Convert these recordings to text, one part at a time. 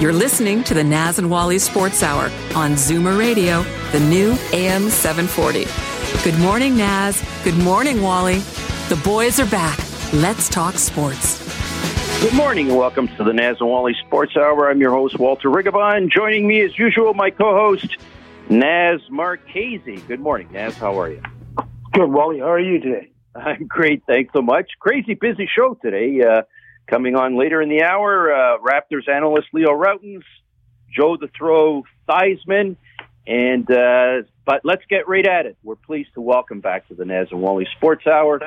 You're listening to the Naz and Wally Sports Hour on Zoomer Radio, the new AM 740. Good morning, Naz. Good morning, Wally. The boys are back. Let's talk sports. Good morning and welcome to the Naz and Wally Sports Hour. I'm your host, Walter Rigabon. Joining me as usual, my co-host, Naz Marchese. Good morning, Naz. How are you? Good, Wally. How are you today? I'm great. Thanks so much. Crazy busy show today. Uh, Coming on later in the hour, uh, Raptors analyst Leo Rautins, Joe the Throw Theismann, and uh, but let's get right at it. We're pleased to welcome back to the Naz and Wally Sports Hour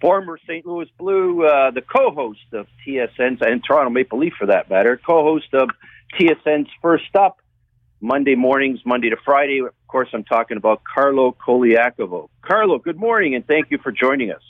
former St. Louis Blue, uh, the co-host of TSN's and Toronto Maple Leaf for that matter, co-host of TSN's First Up Monday mornings, Monday to Friday. Of course, I'm talking about Carlo Colaiacovo. Carlo, good morning, and thank you for joining us.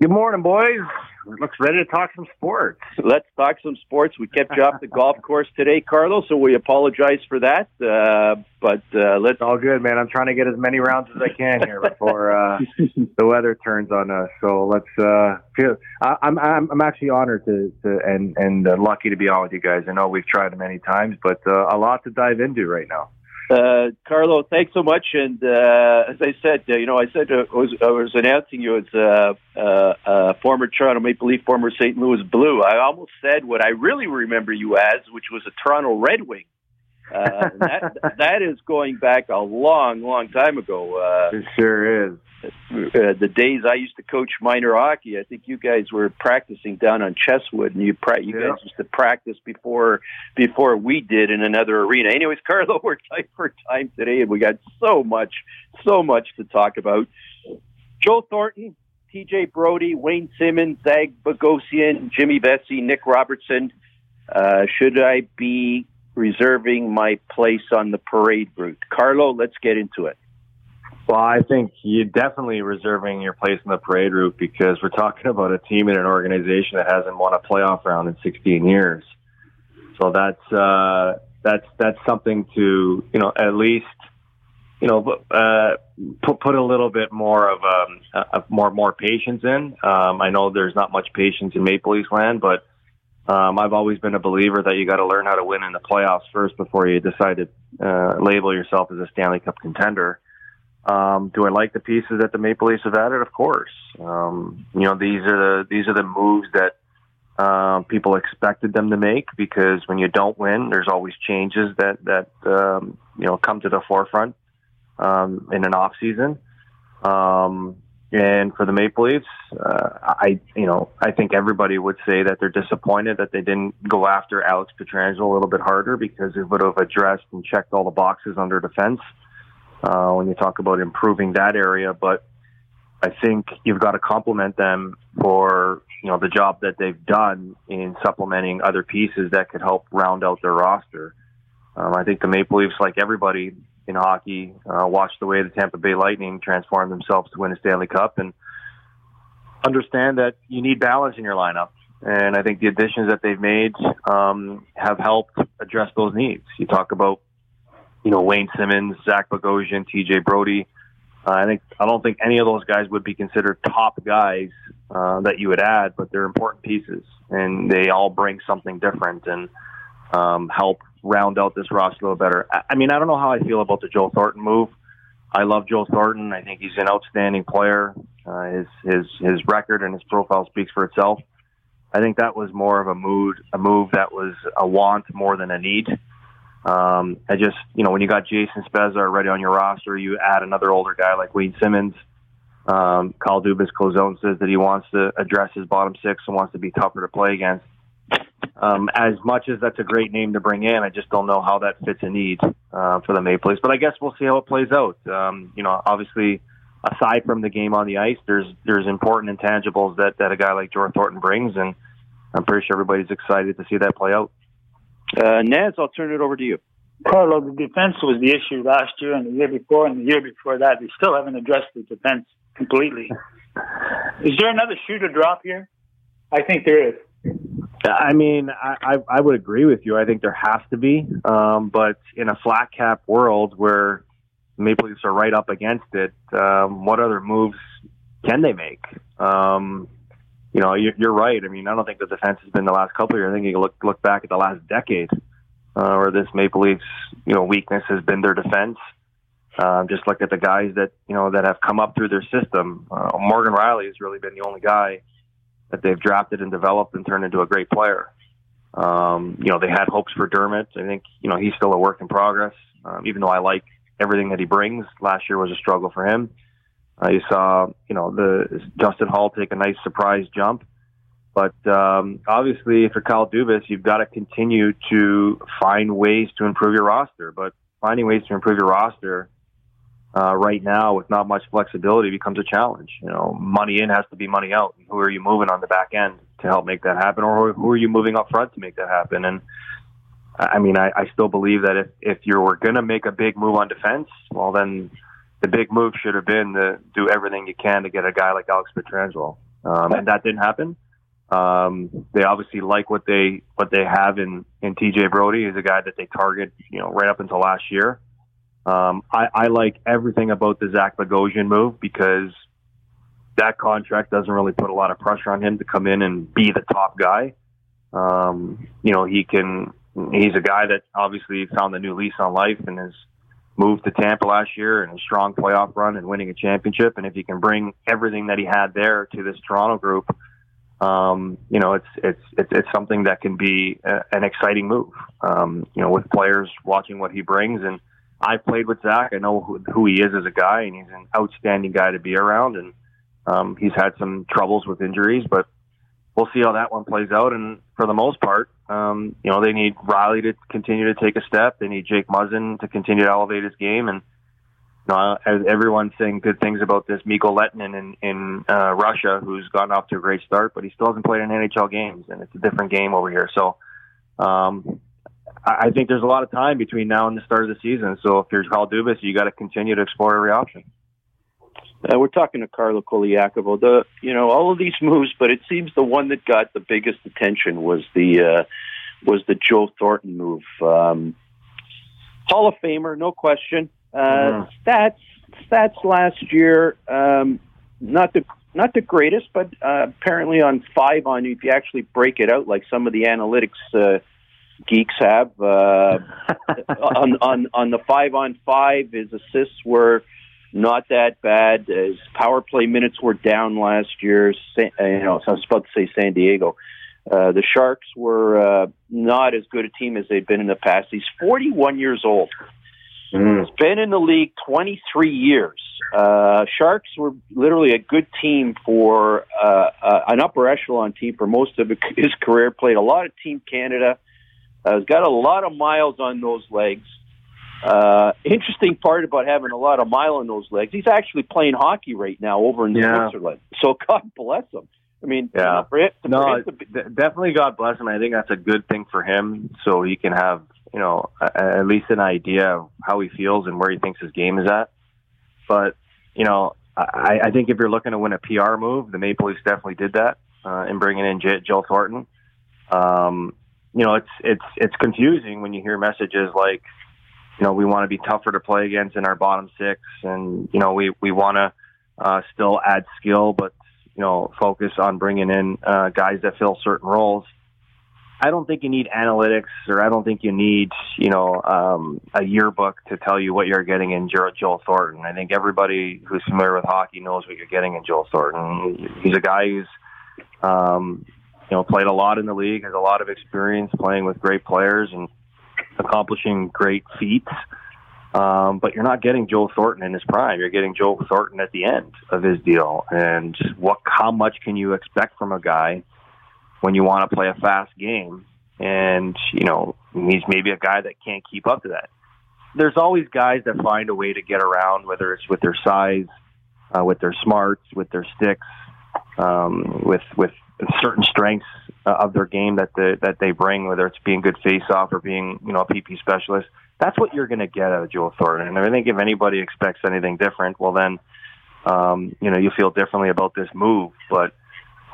Good morning, boys. Looks ready to talk some sports. Let's talk some sports. We kept you off the golf course today, Carlos, so we apologize for that. Uh, but uh, let's all good, man. I'm trying to get as many rounds as I can here before uh, the weather turns on us. So let's. Uh, feel, I, I'm I'm I'm actually honored to, to and and uh, lucky to be on with you guys. I know we've tried many times, but uh, a lot to dive into right now. Uh, Carlo, thanks so much. And uh, as I said, uh, you know, I said uh, I, was, I was announcing you as uh, uh, uh, former Toronto Maple Leaf, former St. Louis Blue. I almost said what I really remember you as, which was a Toronto Red Wing. Uh, that that is going back a long, long time ago. Uh, it sure is uh, the days I used to coach minor hockey, I think you guys were practicing down on Chesswood, and you pra- you yeah. guys used to practice before before we did in another arena. Anyways, Carlo, we're tight for time today, and we got so much so much to talk about. Joe Thornton, T.J. Brodie, Wayne Simmonds, Zach Bogosian, Jimmy Vesey, Nick Robertson. Uh, should I be reserving my place on the parade route? Carlo, let's get into it. Well, I think you're definitely reserving your place in the parade route because we're talking about a team and an organization that hasn't won a playoff round in 16 years. So that's uh, that's that's something to you know at least you know uh, put put a little bit more of um, a, a more more patience in. Um, I know there's not much patience in Maple Leafs land, but um, I've always been a believer that you got to learn how to win in the playoffs first before you decide to uh, label yourself as a Stanley Cup contender. Um, do I like the pieces that the Maple Leafs have added? Of course. Um, you know, these are the these are the moves that uh, people expected them to make because when you don't win, there's always changes that that um, you know come to the forefront um, in an off season. Um, and for the Maple Leafs, uh, I you know I think everybody would say that they're disappointed that they didn't go after Alex Pietrangelo a little bit harder because it would have addressed and checked all the boxes under defense uh, when you talk about improving that area. But I think you've got to compliment them for you know the job that they've done in supplementing other pieces that could help round out their roster. Um, I think the Maple Leafs, like everybody in hockey, uh, watched the way the Tampa Bay Lightning transformed themselves to win a Stanley Cup and understand that you need balance in your lineup. And I think the additions that they've made um, have helped address those needs. You talk about you know, Wayne Simmonds, Zach Bogosian, TJ Brodie. Uh, I think I don't think any of those guys would be considered top guys uh, that you would add, but they're important pieces, and they all bring something different and um, help round out this roster a little better. I, I mean, I don't know how I feel about the Joe Thornton move. I love Joe Thornton. I think he's an outstanding player. Uh, his his his record and his profile speaks for itself. I think that was more of a mood, a move that was a want more than a need. Um, I just, you know, when you got Jason Spezza already on your roster, you add another older guy like Wayne Simmonds. Um, Kyle Dubas Clozone says that he wants to address his bottom six and wants to be tougher to play against. Um, as much as that's a great name to bring in, I just don't know how that fits a need uh, for the Maple Leafs. But I guess we'll see how it plays out. Um, you know, obviously, aside from the game on the ice, there's there's important intangibles that that a guy like Joe Thornton brings, and I'm pretty sure everybody's excited to see that play out. Uh, Naz, I'll turn it over to you. Carlo, the defense was the issue last year and the year before and the year before that. They still haven't addressed the defense completely. Is there another shoe to drop here? I think there is. I mean, I, I, I would agree with you. I think there has to be, um, but in a flat cap world where Maple Leafs are right up against it, um, what other moves can they make? Um, you know, you're, right. I mean, I don't think the defense has been the last couple of years. I think you look look back at the last decade, uh, where this Maple Leafs, you know, weakness has been their defense. Um, just look at the guys that you know that have come up through their system. Uh, Morgan Rielly has really been the only guy that they've drafted and developed and turned into a great player. Um, you know, they had hopes for Dermott. I think you know he's still a work in progress. Um, even though I like everything that he brings, last year was a struggle for him. Uh, you saw, you know, the Justin Holl take a nice surprise jump. But um, obviously, you're Kyle Dubas, you've got to continue to find ways to improve your roster. But finding ways to improve your roster uh, right now with not much flexibility becomes a challenge. You know, money in has to be money out. Who are you moving on the back end to help make that happen, or who are you moving up front to make that happen? And I mean, I, I still believe that if if you were going to make a big move on defense, well, then the big move should have been to do everything you can to get a guy like Alex Pietrangelo, um, and that didn't happen. Um, they obviously like what they what they have in in TJ Brodie. He's a guy that they target, you know, right up until last year. Um, I, I like everything about the Zach Bogosian move because that contract doesn't really put a lot of pressure on him to come in and be the top guy. Um, you know, he can. He's a guy that obviously found a new lease on life and has moved to Tampa last year and a strong playoff run and winning a championship. And if he can bring everything that he had there to this Toronto group, um, you know, it's, it's, it's, it's something that can be a, an exciting move, um, you know, with players watching what he brings. And I played with Zach. I know who, who he is as a guy and he's an outstanding guy to be around. And, um, he's had some troubles with injuries, but we'll see how that one plays out. And for the most part, um, you know, they need Rielly to continue to take a step. They need Jake Muzzin to continue to elevate his game. And you know, as everyone's saying good things about this Mikko Lehtonen in, in uh, Russia, who's gotten off to a great start, but he still hasn't played in NHL games, and it's a different game over here. So, um, I think there's a lot of time between now and the start of the season. So if you're Kyle Dubas, you got to continue to explore every option. Uh, we're talking to Carlo Colaiacovo. The you know all of these moves, but it seems the one that got the biggest attention was the uh, was the Joe Thornton move. Um, Hall of Famer, no question. Uh, mm-hmm. Stats stats last year, um, not the not the greatest, but uh, apparently on five on if you actually break it out, like some of the analytics uh, geeks have uh, on on on the five on five, his assists were not that bad. His power play minutes were down last year. Uh, you know, I was about to say San Diego. Uh, the Sharks were uh, not as good a team as they've been in the past. He's 41 years old. Mm. He's been in the league 23 years. Uh, Sharks were literally a good team for uh, uh, an upper echelon team for most of his career. Played a lot of Team Canada. Uh, has got a lot of miles on those legs. Uh, interesting part about having a lot of mile in those legs, he's actually playing hockey right now over in yeah. Switzerland. So God bless him. I mean, yeah, you know, for it, no, be- definitely God bless him. I think that's a good thing for him, so he can have you know a, at least an idea of how he feels and where he thinks his game is at. But you know, I, I think if you're looking to win a PR move, the Maple Leafs definitely did that uh, in bringing in J- Joe Thornton. Um, you know, it's it's it's confusing when you hear messages like you know, we want to be tougher to play against in our bottom six, and you know, we we want to uh, still add skill, but you know, focus on bringing in uh, guys that fill certain roles. I don't think you need analytics, or I don't think you need you know um, a yearbook to tell you what you're getting in Joel Thornton. I think everybody who's familiar with hockey knows what you're getting in Joel Thornton. He's a guy who's um, you know played a lot in the league, has a lot of experience playing with great players, and accomplishing great feats. Um, but you're not getting Joe Thornton in his prime. You're getting Joe Thornton at the end of his deal. And what? How much can you expect from a guy when you want to play a fast game? And you know he's maybe a guy that can't keep up to that. There's always guys that find a way to get around, whether it's with their size, uh, with their smarts, with their sticks, um, with with certain strengths uh, of their game that the, that they bring, whether it's being good face off or being you know a PP specialist. That's what you're going to get out of Joel Thornton. And I think if anybody expects anything different, well then, um, you know, you feel differently about this move. But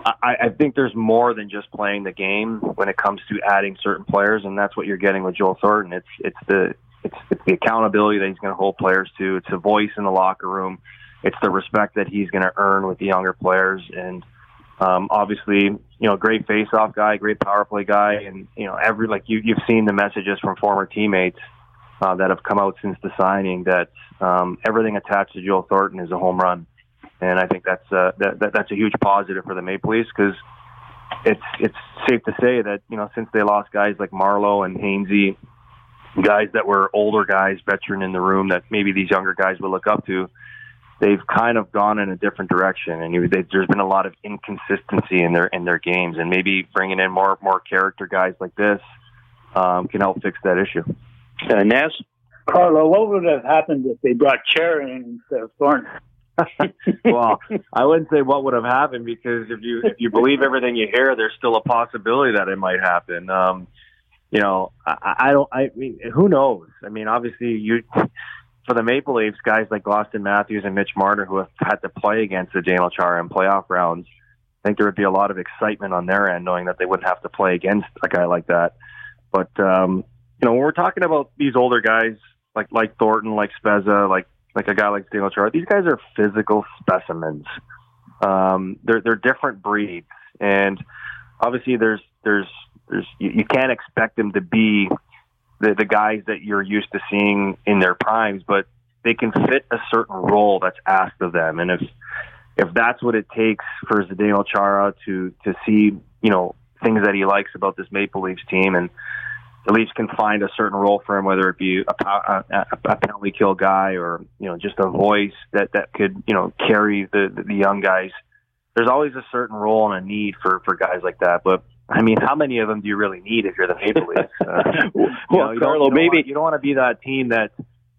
I, I think there's more than just playing the game when it comes to adding certain players, and that's what you're getting with Joel Thornton. It's it's the it's, it's the accountability that he's going to hold players to. It's a voice in the locker room. It's the respect that he's going to earn with the younger players, and um, obviously, you know, great face-off guy, great power play guy, and you know, every like you you've seen the messages from former teammates uh, that have come out since the signing that um, everything attached to Joe Thornton is a home run, and I think that's uh, that, that that's a huge positive for the Maple Leafs because it's it's safe to say that you know since they lost guys like Marleau and Hainsey, guys that were older guys, veteran in the room that maybe these younger guys would look up to they've kind of gone in a different direction, and you, they, there's been a lot of inconsistency in their in their games, and maybe bringing in more more character guys like this um, can help fix that issue. Uh, Naz, Carlo, what would have happened if they brought Chara in instead of Thornton? well, I wouldn't say what would have happened because if you if you believe everything you hear, there's still a possibility that it might happen. Um, you know, I, I don't. I mean, who knows? I mean, obviously, you for the Maple Leafs, guys like Auston Matthews and Mitch Marner who have had to play against the Daniel Chara in playoff rounds, I think there would be a lot of excitement on their end knowing that they wouldn't have to play against a guy like that. But um, you know, when we're talking about these older guys like like Thornton, like Spezza, like like a guy like Daniel Chara, these guys are physical specimens. Um, they're they're different breeds, and obviously there's there's there's you, you can't expect them to be the the guys that you're used to seeing in their primes, but they can fit a certain role that's asked of them. And if if that's what it takes for Zdeno Chara to to see, you know, things that he likes about this Maple Leafs team, and the Leafs can find a certain role for him, whether it be a, a, a penalty kill guy or you know just a voice that that could you know carry the the, young guys. There's always a certain role and a need for for guys like that, but I mean, how many of them do you really need if you're the Maple Leafs? Uh, well, you know, you Carlo, maybe want, you don't want to be that team that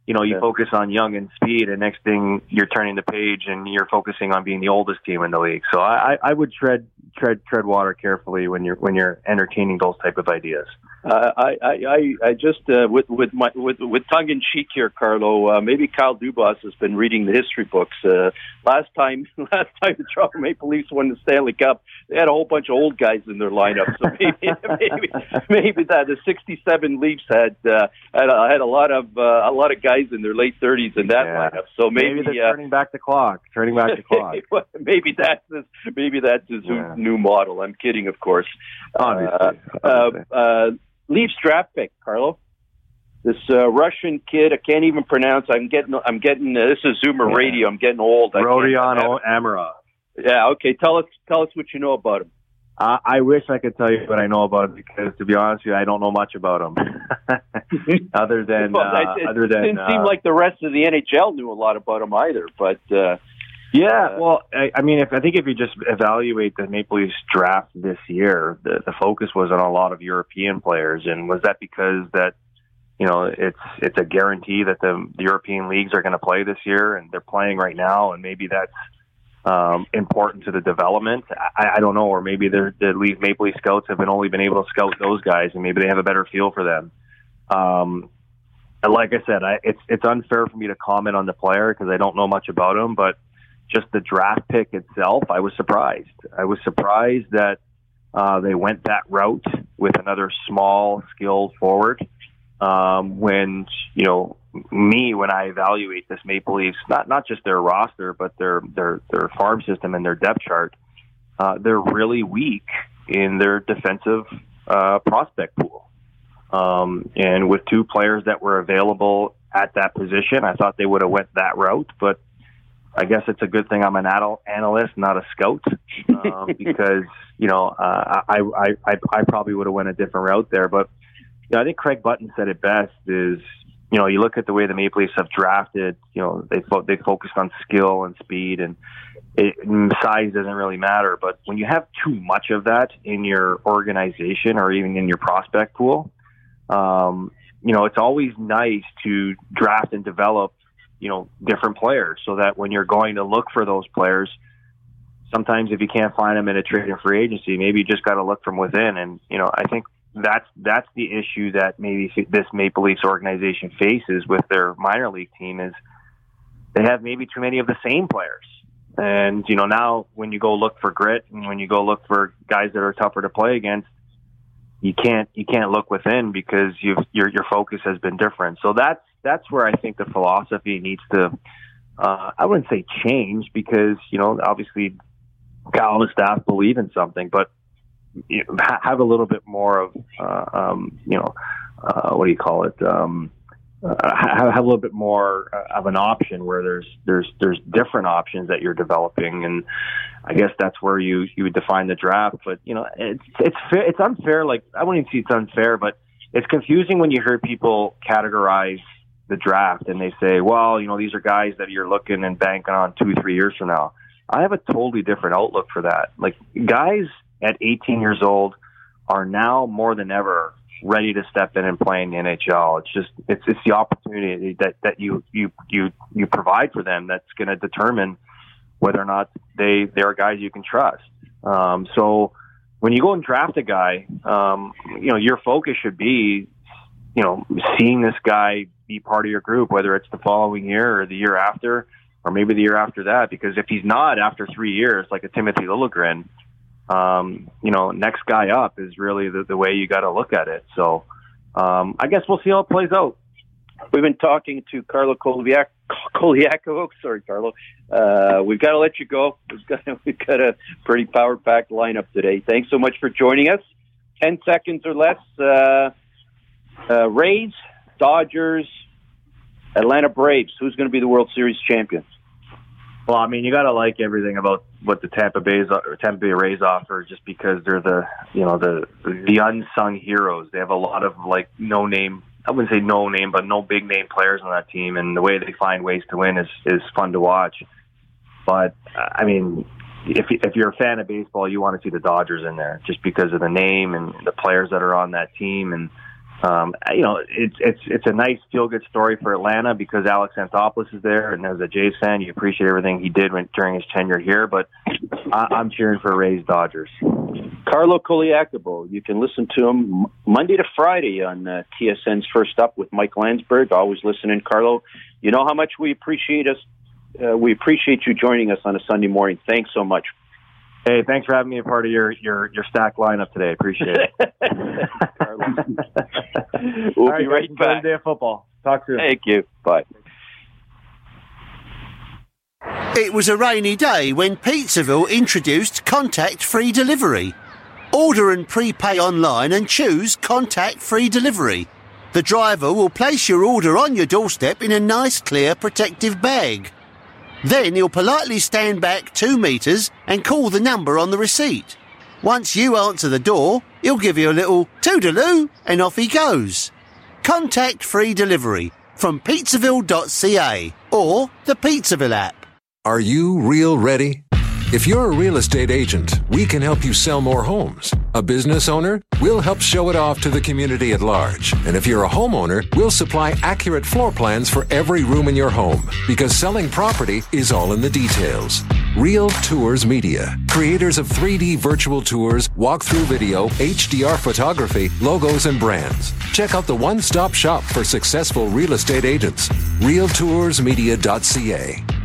you know you yeah. focus on young and speed, and next thing you're turning the page and you're focusing on being the oldest team in the league. So I, I would tread tread tread water carefully when you're when you're entertaining those type of ideas. Uh, I, I I just uh, with with my with with tongue in cheek here, Carlo. Uh, maybe Kyle Dubas has been reading the history books. Uh, last time last time the Toronto Maple Leafs won the Stanley Cup, they had a whole bunch of old guys in their lineup. So maybe maybe maybe that the '67 Leafs had uh, had a, had a lot of uh, a lot of guys in their late 30s in that yeah. lineup. So maybe, maybe they're uh, turning back the clock, turning back the clock. maybe that's maybe that's his yeah. New model. I'm kidding, of course. Obviously. Uh, Obviously. Uh, uh, Leafs draft pick, Carlo. This uh, Russian kid, I can't even pronounce. I'm getting, I'm getting. Uh, this is Zoomer yeah. Radio. I'm getting old. Rodion Amirov. Yeah. Okay. Tell us, tell us what you know about him. Uh, I wish I could tell you what I know about him because, to be honest with you, I don't know much about him. other than, well, uh, it, other than, didn't uh, seem like the rest of the NHL knew a lot about him either. But uh, yeah, well, I, I mean, if I think if you just evaluate the Maple Leafs draft this year, the, the focus was on a lot of European players, and was that because that you know it's it's a guarantee that the, the European leagues are going to play this year, and they're playing right now, and maybe that's um, important to the development. I, I don't know, or maybe the Leaf Maple Leaf scouts have been only been able to scout those guys, and maybe they have a better feel for them. Um, like I said, I, it's it's unfair for me to comment on the player because I don't know much about him, but just the draft pick itself, I was surprised. I was surprised that uh, they went that route with another small, skilled forward. Um, when you know me, when I evaluate this Maple Leafs, not not just their roster, but their their their farm system and their depth chart, uh, they're really weak in their defensive uh, prospect pool. Um, and with two players that were available at that position, I thought they would have went that route, but I guess it's a good thing I'm an adult analyst, not a scout, um, because you know uh, I, I I I probably would have went a different route there. But you know, I think Craig Button said it best: is you know you look at the way the Maple Leafs have drafted. You know they fo- they focused on skill and speed, and it, size doesn't really matter. But when you have too much of that in your organization or even in your prospect pool, um, you know it's always nice to draft and develop you know different players so that when you're going to look for those players sometimes if you can't find them in a trade or free agency, maybe you just got to look from within. And you know, I think that's that's the issue that maybe this Maple Leafs organization faces with their minor league team is they have maybe too many of the same players. And you know, now when you go look for grit and when you go look for guys that are tougher to play against, you can't you can't look within because you've, your your focus has been different. So that's that's where I think the philosophy needs to. Uh, I wouldn't say change because you know obviously Cal and the staff believe in something, but you know, have a little bit more of uh, um, you know uh, what do you call it? Um, uh, have, have a little bit more uh, of an option where there's there's there's different options that you're developing, and I guess that's where you you would define the draft. But you know, it's it's it's unfair. Like I wouldn't even see it's unfair, but it's confusing when you hear people categorize the draft and they say, well, you know, these are guys that you're looking and banking on two three years from now. I have a totally different outlook for that. Like guys at 18 years old are now more than ever ready to step in and play in the NHL. It's just it's it's the opportunity that that you you you you provide for them that's going to determine whether or not they they are guys you can trust. Um, so when you go and draft a guy, um, you know your focus should be you know seeing this guy be part of your group, whether it's the following year or the year after, or maybe the year after that. Because if he's not after three years, like a Timothy Liljegren, um, you know, next guy up is really the, the way you got to look at it. So um, I guess we'll see how it plays out. We've been talking to Carlo Koliak. Sorry, Carlo. Uh, we've got to let you go. We've got we've got a pretty power packed lineup today. Thanks so much for joining us. Ten seconds or less. Uh, uh, Rays, Dodgers, Atlanta Braves. Who's going to be the World Series champion? Well, I mean, you got to like everything about what the Tampa Bay's or Tampa Bay Rays offer, just because they're the you know the the unsung heroes. They have a lot of like no name. I wouldn't say no name, but no big name players on that team, and the way they find ways to win is is fun to watch. But I mean, if if you're a fan of baseball, you want to see the Dodgers in there just because of the name and the players that are on that team and um, you know, it's it's it's a nice feel good story for Atlanta because Alex Anthopoulos is there, and as a Jays fan, you appreciate everything he did when, during his tenure here. But I, I'm cheering for Rays Dodgers. Carlo Colaiacovo, you can listen to him Monday to Friday on uh, TSN's First Up with Mike Landsberg. Always listening, Carlo. You know how much we appreciate us. Uh, we appreciate you joining us on a Sunday morning. Thanks so much. Hey, thanks for having me a part of your your your stack lineup today. Appreciate it. we'll All be right, right back. Day of football. Talk soon. Thank you. Bye. It was a rainy day when Pizzaville introduced contact-free delivery. Order and prepay online and choose contact-free delivery. The driver will place your order on your doorstep in a nice, clear, protective bag. Then he'll politely stand back two metres and call the number on the receipt. Once you answer the door, he'll give you a little toodaloo and off he goes. Contact free delivery from pizzaville.ca or the Pizzaville app. Are you real ready? If you're a real estate agent, we can help you sell more homes. A business owner, we'll help show it off to the community at large. And if you're a homeowner, we'll supply accurate floor plans for every room in your home because selling property is all in the details. Real Tours Media, creators of 3D virtual tours, walkthrough video, HDR photography, logos, and brands. Check out the one stop shop for successful real estate agents. RealToursMedia.ca.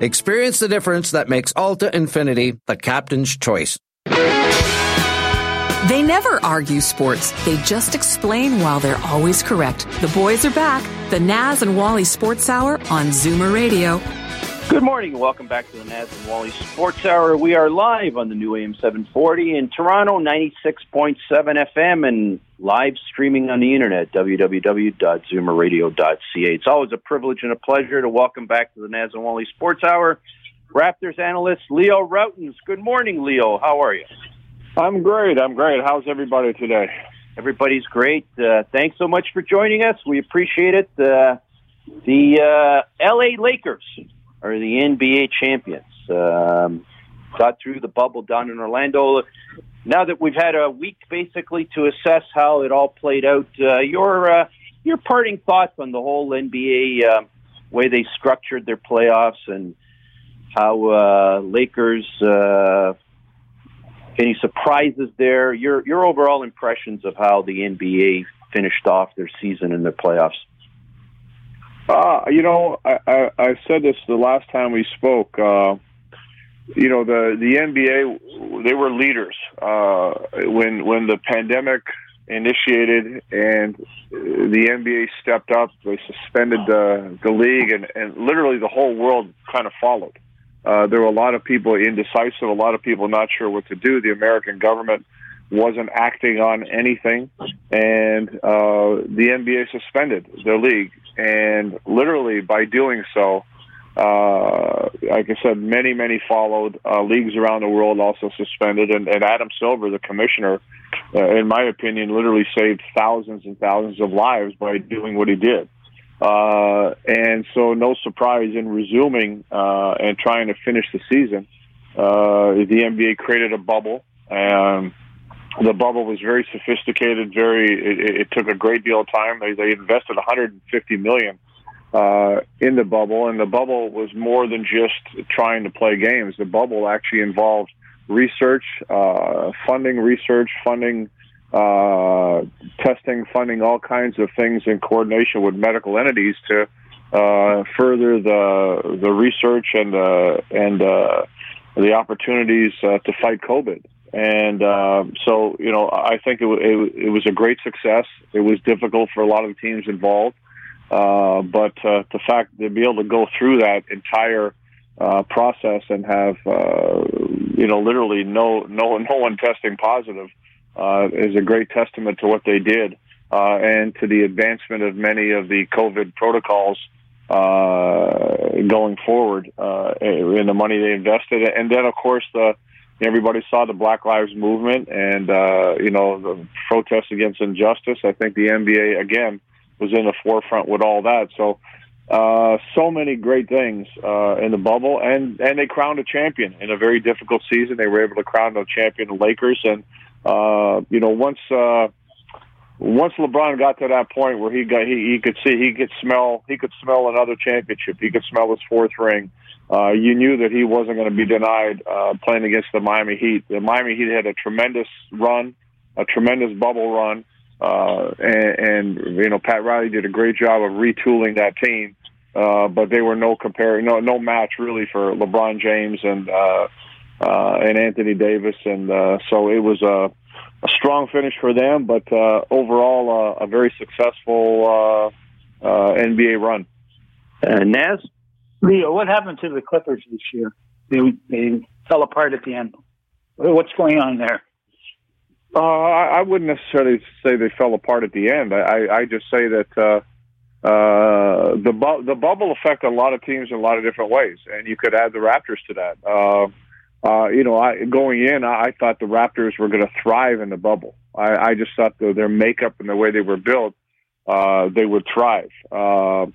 Experience the difference that makes Alta Infiniti the captain's choice. They never argue sports. They just explain while they're always correct. The boys are back. The Naz and Wally Sports Hour on Zoomer Radio. Good morning. And welcome back to the Naz and Wally Sports Hour. We are live on the new AM 740 in Toronto, 96.7 FM, and live streaming on the internet, www.zoomerradio.ca. It's always a privilege and a pleasure to welcome back to the Naz and Wally Sports Hour Raptors analyst Leo Rautins. Good morning, Leo. How are you? I'm great. I'm great. How's everybody today? Everybody's great. Uh, thanks so much for joining us. We appreciate it. Uh, the uh, LA Lakers are the NBA champions. Um, got through the bubble down in Orlando. Now that we've had a week basically to assess how it all played out, uh, your uh, your parting thoughts on the whole NBA uh, way they structured their playoffs and how uh, Lakers. Uh, any surprises there? Your your overall impressions of how the NBA finished off their season and their playoffs. Uh, you know, I, I, I said this the last time we spoke. Uh, you know, the the NBA they were leaders uh, when when the pandemic initiated and the NBA stepped up. They suspended the the league, and, and literally the whole world kind of followed. Uh, there were a lot of people indecisive, a lot of people not sure what to do. The American government wasn't acting on anything, and uh, the NBA suspended their league. And literally, by doing so, uh, like I said, many, many followed. Uh, leagues around the world also suspended, and, and Adam Silver, the commissioner, uh, in my opinion, literally saved thousands and thousands of lives by doing what he did. Uh, and so, no surprise in resuming uh, and trying to finish the season, uh, the NBA created a bubble. and the bubble was very sophisticated. Very, it, it took a great deal of time. They, they invested 150 million uh, in the bubble, and the bubble was more than just trying to play games. The bubble actually involved research, uh, funding research, funding uh, testing, funding all kinds of things in coordination with medical entities to uh, further the the research and uh, and uh, the opportunities uh, to fight COVID. And uh, so, you know, I think it, it, it was a great success. It was difficult for a lot of the teams involved, uh, but uh, the fact to be able to go through that entire uh, process and have, uh, you know, literally no no no one testing positive uh, is a great testament to what they did uh, and to the advancement of many of the COVID protocols uh, going forward uh, in the money they invested. And then, of course, the everybody saw the Black Lives Movement and uh, you know the protests against injustice. I think the NBA again was in the forefront with all that. So. Uh, so many great things uh, in the bubble, and and they crowned a champion in a very difficult season. They were able to crown a champion, the Lakers, and uh, you know once uh, once LeBron got to that point where he got he, he could see he could smell he could smell another championship. He could smell his fourth ring uh, you knew that he wasn't going to be denied uh, playing against the Miami Heat. The Miami Heat had a tremendous run, a tremendous bubble run, uh, and, and you know Pat Riley did a great job of retooling that team. Uh, but they were no compare, no no match really for LeBron James and uh, uh, and Anthony Davis, and uh, so it was a, a strong finish for them. But uh, overall, uh, a very successful uh, uh, NBA run. Uh, Naz. Leo, what happened to the Clippers this year? They, they fell apart at the end. What's going on there? Uh, I, I wouldn't necessarily say they fell apart at the end. I, I just say that uh, uh, the bu- the bubble affected a lot of teams in a lot of different ways, and you could add the Raptors to that. Uh, uh, you know, I, going in, I, I thought the Raptors were going to thrive in the bubble. I, I just thought the, their makeup and the way they were built, uh, they would thrive. Uh,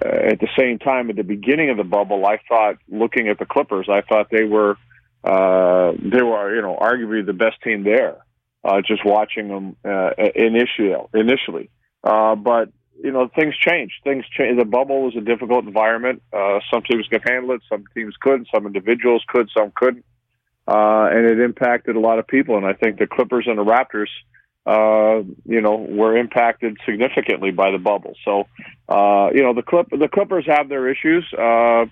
at the same time, at the beginning of the bubble, I thought, looking at the Clippers, I thought they were uh, they were you know arguably the best team there. Uh, just watching them uh, initially, initially, uh, but you know things changed. Things changed. The bubble was a difficult environment. Uh, some teams could handle it, some teams couldn't. Some individuals could, some couldn't, uh, and it impacted a lot of people. And I think the Clippers and the Raptors uh, you know, were impacted significantly by the bubble. So, uh, you know, the Clip the Clippers have their issues. Uh,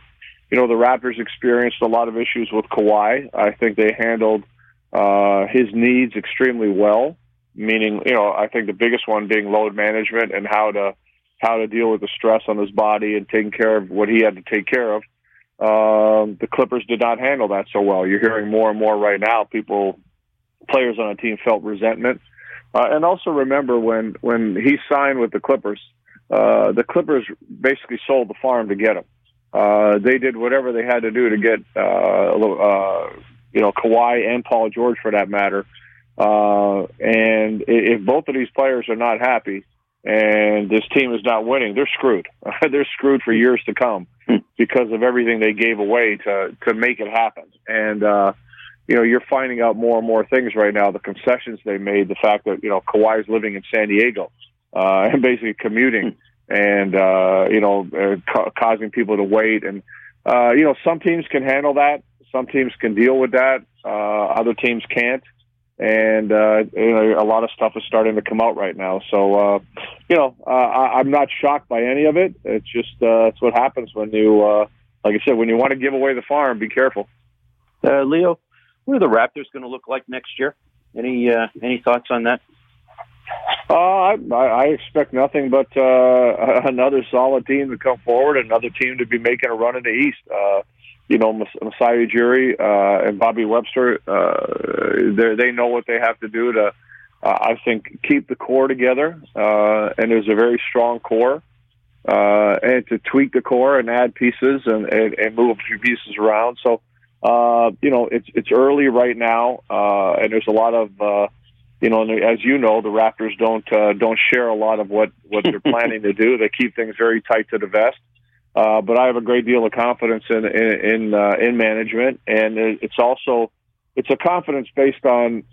you know, the Raptors experienced a lot of issues with Kawhi. I think they handled uh, his needs extremely well. Meaning, you know, I think the biggest one being load management and how to how to deal with the stress on his body and taking care of what he had to take care of. Um, the Clippers did not handle that so well. You're hearing more and more right now. People, players on a team felt resentment, uh, and also remember when when he signed with the Clippers, uh, the Clippers basically sold the farm to get him. Uh, they did whatever they had to do to get uh, uh, you know Kawhi and Paul George for that matter. Uh, and if both of these players are not happy, and this team is not winning, they're screwed. they're screwed for years to come because of everything they gave away to to make it happen. And uh, you know, you're finding out more and more things right now. The concessions they made, the fact that you know Kawhi's living in San Diego uh, and basically commuting, and uh, you know, uh, ca- causing people to wait. And uh, you know, some teams can handle that. Some teams can deal with that. Uh, other teams can't and uh, you know, a lot of stuff is starting to come out right now. So, uh, you know, uh, I, I'm not shocked by any of it. It's just uh, it's what happens when you, uh, like I said, when you want to give away the farm, be careful. Uh, Leo, what are the Raptors going to look like next year? Any uh, any thoughts on that? Uh, I, I expect nothing but uh, another solid team to come forward, another team to be making a run in the East. Uh, you know, Masai Ujiri uh, and Bobby Webster, uh, they they know what they have to do to, uh, I think, keep the core together. Uh, and there's a very strong core. Uh, and to tweak the core and add pieces and, and, and move a few pieces around. So, uh, you know, it's it's early right now, uh, and there's a lot of, uh, you know, as you know, the Raptors don't uh, don't share a lot of what what they're planning to do. They keep things very tight to the vest. Uh, but I have a great deal of confidence in in in, uh, in management, and it's also it's a confidence based on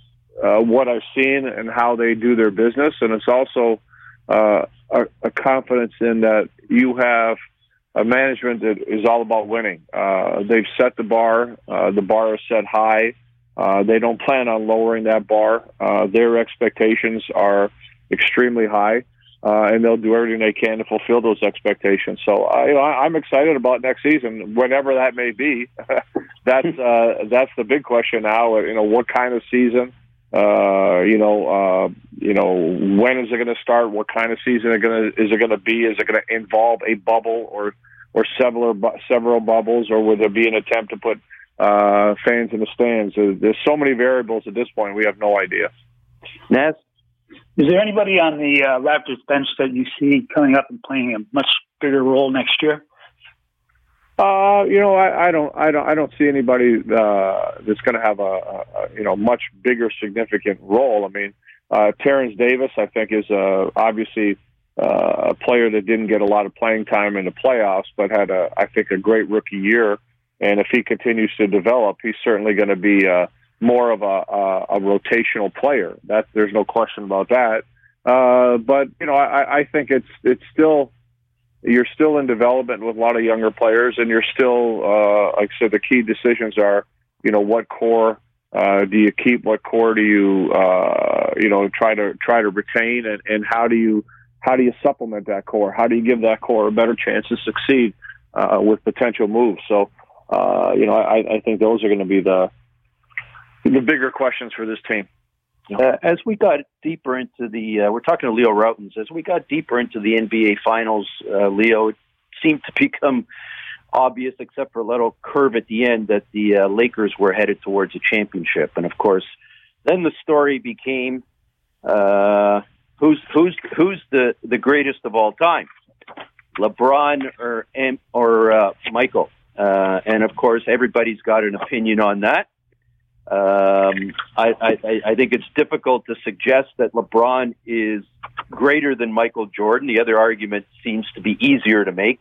uh, what I've seen and how they do their business, and it's also uh, a, a confidence in that you have a management that is all about winning. Uh, they've set the bar; uh, the bar is set high. Uh, they don't plan on lowering that bar. Uh, their expectations are extremely high uh, and they'll do everything they can to fulfill those expectations. So, uh, I, I'm excited about next season, whenever that may be. that's uh, that's the big question now. You know, what kind of season? Uh, you know, uh, you know, when is it going to start? What kind of season it going to is it going to be? Is it going to involve a bubble or or several several bubbles, or would there be an attempt to put uh, fans in the stands? There's so many variables at this point. We have no idea. Naz, is there anybody on the uh, Raptors bench that you see coming up and playing a much bigger role next year? Uh, you know, I, I don't, I don't, I don't see anybody uh, that's going to have a, a, you know, much bigger, significant role. I mean, uh, Terrence Davis, I think, is uh, obviously uh, a player that didn't get a lot of playing time in the playoffs, but had a, I think, a great rookie year. And if he continues to develop, he's certainly going to be. Uh, more of a, a, a rotational player. That there's no question about that. Uh, but you know, I, I think it's it's still you're still in development with a lot of younger players, and you're still, uh, like I said, the key decisions are, you know, what core uh, do you keep, what core do you, uh, you know, try to try to retain, and, and how do you how do you supplement that core? How do you give that core a better chance to succeed uh, with potential moves? So, uh, you know, I, I think those are going to be the the bigger questions for this team. Uh, as we got deeper into the, uh, we're talking to Leo Rautins. As we got deeper into the NBA Finals, uh, Leo, it seemed to become obvious, except for a little curve at the end, that the uh, Lakers were headed towards a championship. And of course, then the story became uh, who's who's who's the the greatest of all time, LeBron or or uh, Michael. and of course, everybody's got an opinion on that. Um, I, I, I think it's difficult to suggest that LeBron is greater than Michael Jordan. The other argument seems to be easier to make.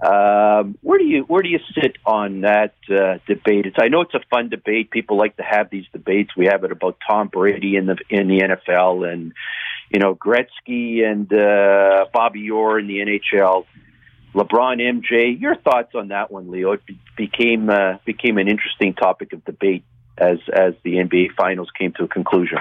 Um, where do you where do you sit on that uh, debate? It's, I know it's a fun debate. People like to have these debates. We have it about Tom Brady in the in the NFL, and you know Gretzky and uh, Bobby Orr in the NHL. LeBron, MJ. Your thoughts on that one, Leo? It became uh, became an interesting topic of debate as as the NBA Finals came to a conclusion.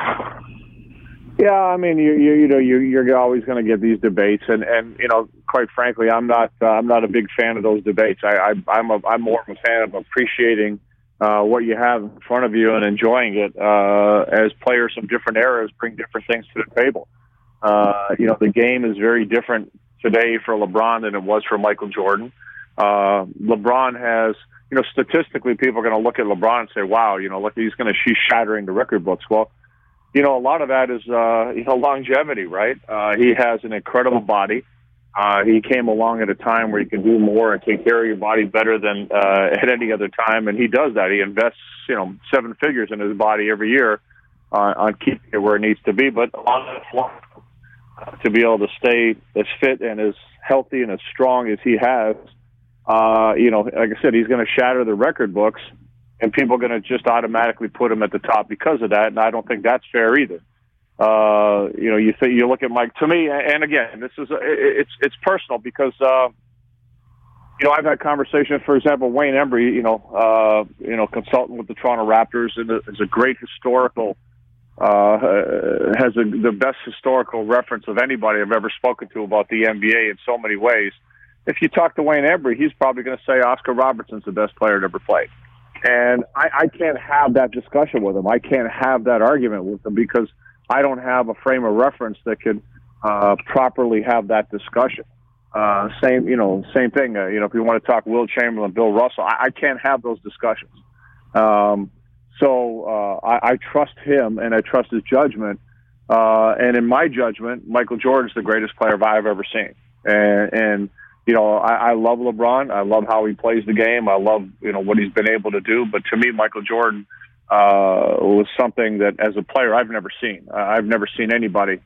Yeah, I mean, you you, you know you you're always going to get these debates, and and you know quite frankly, I'm not uh, I'm not a big fan of those debates. I, I I'm a, I'm more of a fan of appreciating uh, what you have in front of you and enjoying it. Uh, as players from different eras bring different things to the table. Uh, you know, the game is very different today for LeBron than it was for Michael Jordan. Uh, LeBron has, you know, statistically, people are going to look at LeBron and say, "Wow, you know, look, he's going to she's shattering the record books." Well, you know, a lot of that is, uh, you know, longevity, right? Uh, he has an incredible body. Uh, he came along at a time where you can do more and take care of your body better than uh, at any other time, and he does that. He invests, you know, seven figures in his body every year uh, on keeping it where it needs to be. But on long, uh, to be able to stay as fit and as healthy and as strong as he has, uh, you know, like I said, he's going to shatter the record books, and people are going to just automatically put him at the top because of that. And I don't think that's fair either. Uh, you know, you think you look at Mike. To me, and again, this is it's it's personal because uh, you know I've had conversations. For example, Wayne Embry, you know, uh, you know, consultant with the Toronto Raptors, and is a great historical. Uh, has a, the best historical reference of anybody I've ever spoken to about the NBA in so many ways. If you talk to Wayne Embry, he's probably going to say Oscar Robertson's the best player to ever play. And I, I can't have that discussion with him. I can't have that argument with him because I don't have a frame of reference that could uh, properly have that discussion. Uh, same, you know, same thing. Uh, you know, if you want to talk Wilt Chamberlain, Bill Russell, I, I can't have those discussions. Um, so uh, I, I trust him and I trust his judgment. Uh, and in my judgment, Michael Jordan is the greatest player I've ever seen. And, and you know, I, I love LeBron. I love how he plays the game. I love, you know, what he's been able to do. But to me, Michael Jordan uh, was something that, as a player, I've never seen. I've never seen anybody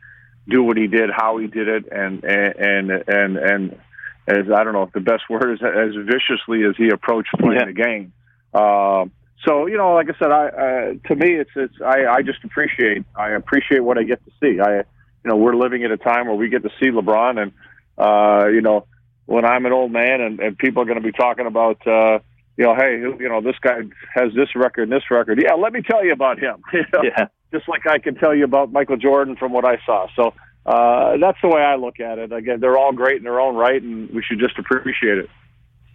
do what he did, how he did it, and and and and as I don't know if the best word is as viciously as he approached playing yeah. the game. Uh, so you know, like I said, I uh, to me, it's it's I, I just appreciate I appreciate what I get to see. I you know we're living at a time where we get to see LeBron, and uh, you know when I'm an old man and, and people are going to be talking about. Uh, you know, hey, you know, this guy has this record and this record. Yeah, let me tell you about him. you know? Yeah. Just like I can tell you about Michael Jordan from what I saw. So uh, that's the way I look at it. Again, they're all great in their own right, and we should just appreciate it.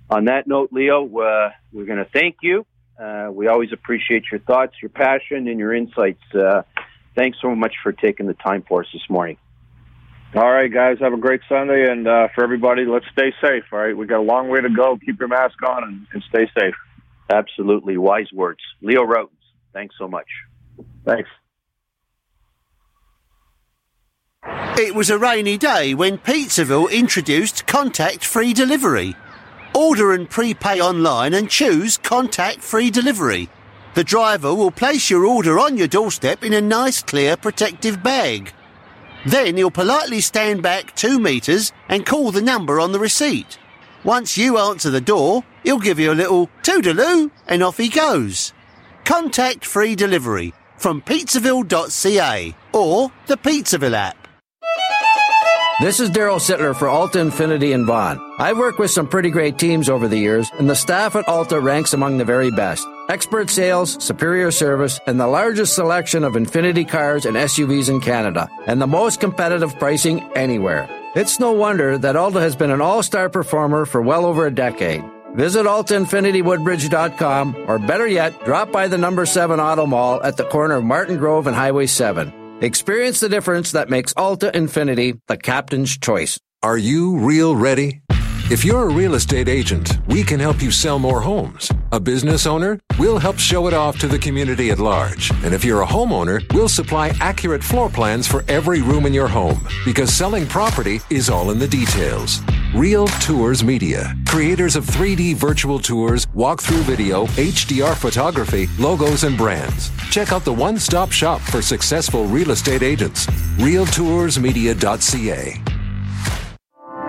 On that note, Leo, uh, we're going to thank you. Uh, we always appreciate your thoughts, your passion, and your insights. Uh, thanks so much for taking the time for us this morning. All right, guys, have a great Sunday, and uh, for everybody, let's stay safe. All right, we got a long way to go. Keep your mask on and, and stay safe. Absolutely, wise words, Leo Rautins. Thanks so much. Thanks. It was a rainy day when Pizzaville introduced contact free delivery. Order and prepay online and choose contact free delivery. The driver will place your order on your doorstep in a nice, clear, protective bag. Then he'll politely stand back two metres and call the number on the receipt. Once you answer the door, he'll give you a little toodaloo and off he goes. Contact free delivery from pizzaville.ca or the Pizzaville app. This is Darryl Sittler for Alta Infiniti and Vaughan. I've worked with some pretty great teams over the years, and the staff at Alta ranks among the very best. Expert sales, superior service, and the largest selection of Infiniti cars and SUVs in Canada, and the most competitive pricing anywhere. It's no wonder that Alta has been an all-star performer for well over a decade. Visit AltaInfinitiWoodbridge.com, or better yet, drop by the number 7 Auto Mall at the corner of Martin Grove and Highway 7. Experience the difference that makes Alta Infiniti the captain's choice. Are you real ready? If you're a real estate agent, we can help you sell more homes. A business owner, we'll help show it off to the community at large. And if you're a homeowner, we'll supply accurate floor plans for every room in your home because selling property is all in the details. Real Tours Media, creators of 3D virtual tours, walkthrough video, HDR photography, logos, and brands. Check out the one stop shop for successful real estate agents. RealToursMedia.ca.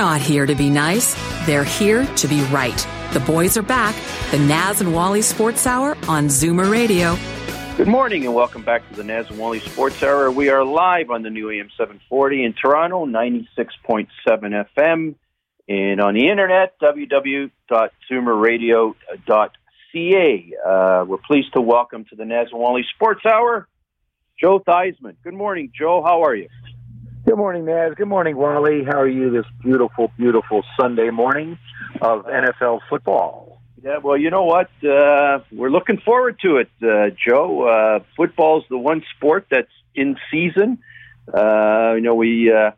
Not here to be nice, they're here to be right. The boys are back. The Naz and Wally Sports Hour on Zoomer Radio. Good morning and welcome back to the Naz and Wally Sports Hour. We are live on the new AM 740 in Toronto, 96.7 FM, and on the internet, www.zoomerradio.ca. Uh, we're pleased to welcome to the Naz and Wally Sports Hour, Joe Theismann. Good morning, Joe. How are you? Good morning, Naz. Good morning, Wally. How are you this beautiful, beautiful Sunday morning of NFL football? Yeah, well, you know what? Uh, we're looking forward to it, uh, Joe. Uh, football's the one sport that's in season. Uh, you know, we uh,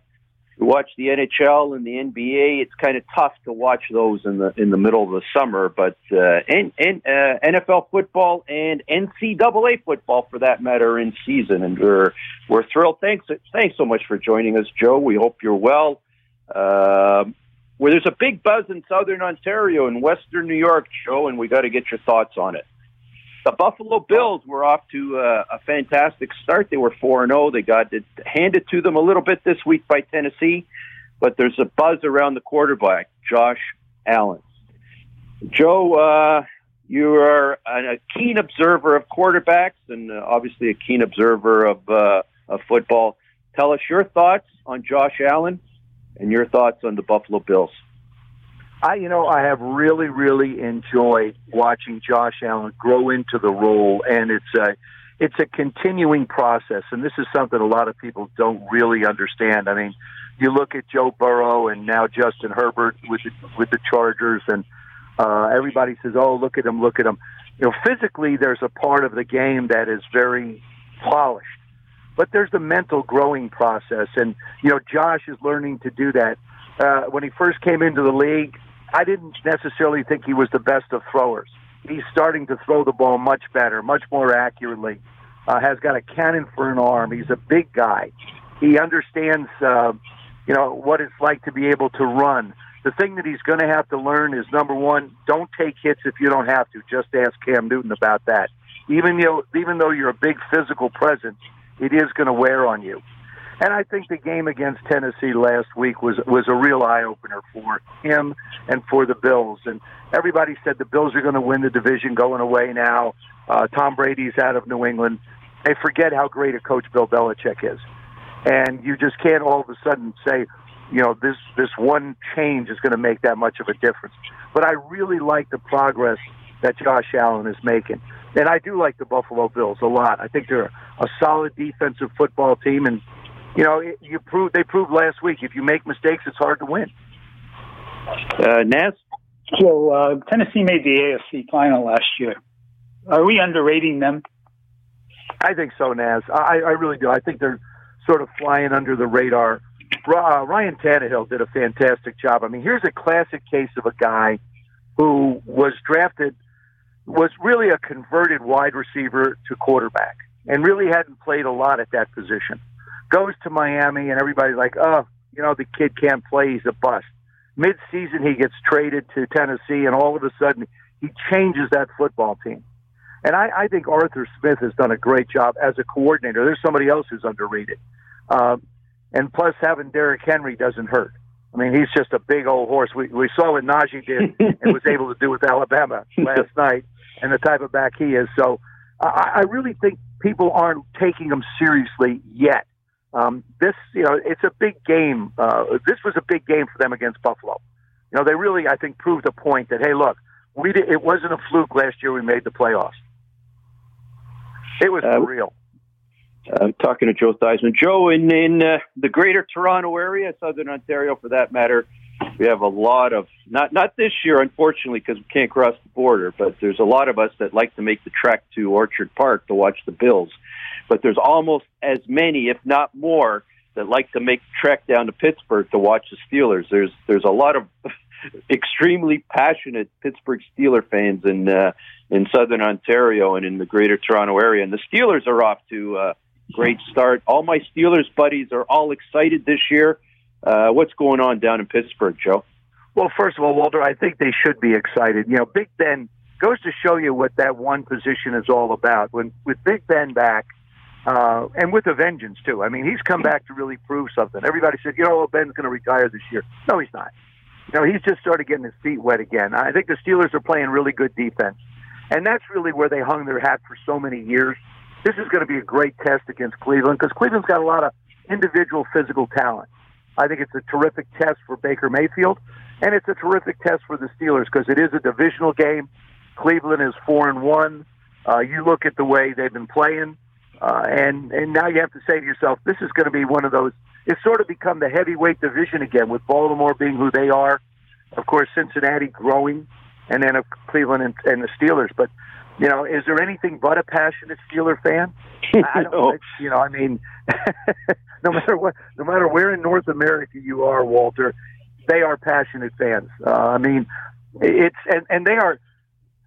we watch the NHL and the NBA. It's kind of tough to watch those in the in the middle of the summer, but uh, and, and uh, NFL football and NCAA football, for that matter, in season, and we're we're thrilled. Thanks, thanks so much for joining us, Joe. We hope you're well. Uh, where there's a big buzz in Southern Ontario and Western New York, Joe, and we got to get your thoughts on it. The Buffalo Bills were off to uh, a fantastic start. They were 4 0. They got it handed to them a little bit this week by Tennessee, but there's a buzz around the quarterback, Josh Allen. Joe, uh, you are a keen observer of quarterbacks and uh, obviously a keen observer of, uh, of football. Tell us your thoughts on Josh Allen and your thoughts on the Buffalo Bills. I, you know, I have really, really enjoyed watching Josh Allen grow into the role, and it's a, it's a continuing process. And this is something a lot of people don't really understand. I mean, you look at Joe Burrow and now Justin Herbert with the, with the Chargers, and uh, everybody says, "Oh, look at him, look at him." You know, physically, there's a part of the game that is very polished, but there's the mental growing process, and you know, Josh is learning to do that. Uh, when he first came into the league, I didn't necessarily think he was the best of throwers. He's starting to throw the ball much better, much more accurately. Uh, has got a cannon for an arm. He's a big guy. He understands, uh, you know, what it's like to be able to run. The thing that he's going to have to learn is number one, don't take hits if you don't have to. Just ask Cam Newton about that. Even though, even though you're a big physical presence, it is going to wear on you. And I think the game against Tennessee last week was was a real eye opener for him and for the Bills. And everybody said the Bills are going to win the division going away now. Uh, Tom Brady's out of New England. They forget how great a coach Bill Belichick is, and you just can't all of a sudden say, you know, this this one change is going to make that much of a difference. But I really like the progress that Josh Allen is making. And I do like the Buffalo Bills a lot. I think they're a solid defensive football team, and you know, you proved they proved last week. If you make mistakes, it's hard to win. Uh, Naz? So uh, Tennessee made the AFC final last year. Are we underrating them? I think so, Naz. I, I really do. I think they're sort of flying under the radar. Uh, Ryan Tannehill did a fantastic job. I mean, here's a classic case of a guy who was drafted, was really a converted wide receiver to quarterback, and really hadn't played a lot at that position goes to Miami, and everybody's like, oh, you know, the kid can't play. He's a bust. Mid-season, he gets traded to Tennessee, and all of a sudden, he changes that football team. And I, I think Arthur Smith has done a great job as a coordinator. There's somebody else who's underrated. Um, and plus, having Derrick Henry doesn't hurt. I mean, he's just a big old horse. We, we saw what Najee did and was able to do with Alabama last night and the type of back he is. So I, I really think people aren't taking him seriously yet. Um, this, you know, it's a big game. Uh, this was a big game for them against Buffalo. You know, they really, I think, proved a point that hey, look, we did, it wasn't a fluke last year. We made the playoffs. It was uh, real. I'm talking to Joe Theismann. Joe, in in uh, the Greater Toronto area, Southern Ontario, for that matter, we have a lot of not not this year, unfortunately, because we can't cross the border. But there's a lot of us that like to make the trek to Orchard Park to watch the Bills but there's almost as many, if not more, that like to make the trek down to Pittsburgh to watch the Steelers. There's there's a lot of extremely passionate Pittsburgh Steeler fans in uh, in Southern Ontario and in the Greater Toronto area, and the Steelers are off to a great start. All my Steelers buddies are all excited this year. Uh, what's going on down in Pittsburgh, Joe? Well, first of all, Walter, I think they should be excited. You know, Big Ben goes to show you what that one position is all about. When with Big Ben back, uh, and with a vengeance too. I mean, he's come back to really prove something. Everybody said, you know, Ben's going to retire this year. No, he's not. You know, he's just started getting his feet wet again. I think the Steelers are playing really good defense, and that's really where they hung their hat for so many years. This is going to be a great test against Cleveland because Cleveland's got a lot of individual physical talent. I think it's a terrific test for Baker Mayfield, and it's a terrific test for the Steelers because it is a divisional game. Cleveland is four and one. Uh, you look at the way they've been playing, uh, and and now you have to say to yourself, this is going to be one of those. It's sort of become the heavyweight division again, with Baltimore being who they are. Of course, Cincinnati growing, and then of Cleveland and, and the Steelers. But you know, is there anything but a passionate Steeler fan? I don't. No. You know, I mean, no matter what, no matter where in North America you are, Walter, they are passionate fans. Uh, I mean, it's and and they are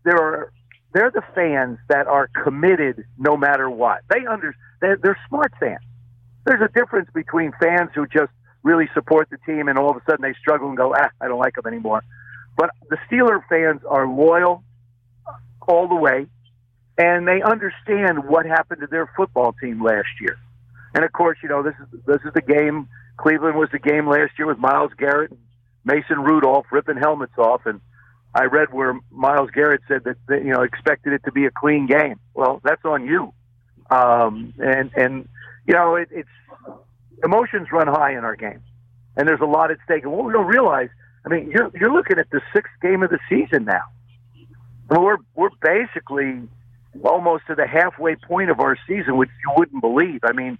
there are they're the fans that are committed no matter what. They under they're, they're smart fans. There's a difference between fans who just really support the team and all of a sudden they struggle and go, ah, I don't like them anymore. But the Steeler fans are loyal all the way, and they understand what happened to their football team last year. And of course, you know this is this is the game. Cleveland was the game last year with Myles Garrett, and Mason Rudolph ripping helmets off, and I read where Myles Garrett said that, that you know expected it to be a clean game. Well, that's on you. Um, and and you know it, it's emotions run high in our game, and there's a lot at stake. And what we don't realize, I mean, you're you're looking at the sixth game of the season now. We're we're basically almost to the halfway point of our season, which you wouldn't believe. I mean,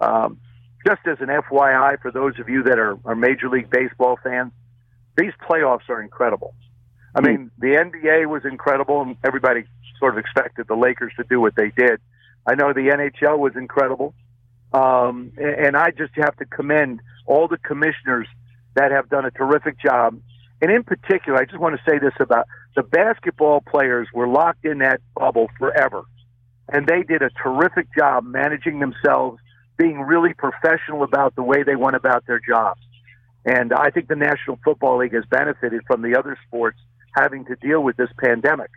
um, just as an FYI for those of you that are, are Major League Baseball fans, these playoffs are incredible. I mean, the NBA was incredible, and everybody sort of expected the Lakers to do what they did. I know the NHL was incredible, um, and I just have to commend all the commissioners that have done a terrific job. And in particular, I just want to say this about the basketball players were locked in that bubble forever, and they did a terrific job managing themselves, being really professional about the way they went about their jobs. And I think the National Football League has benefited from the other sports having to deal with this pandemic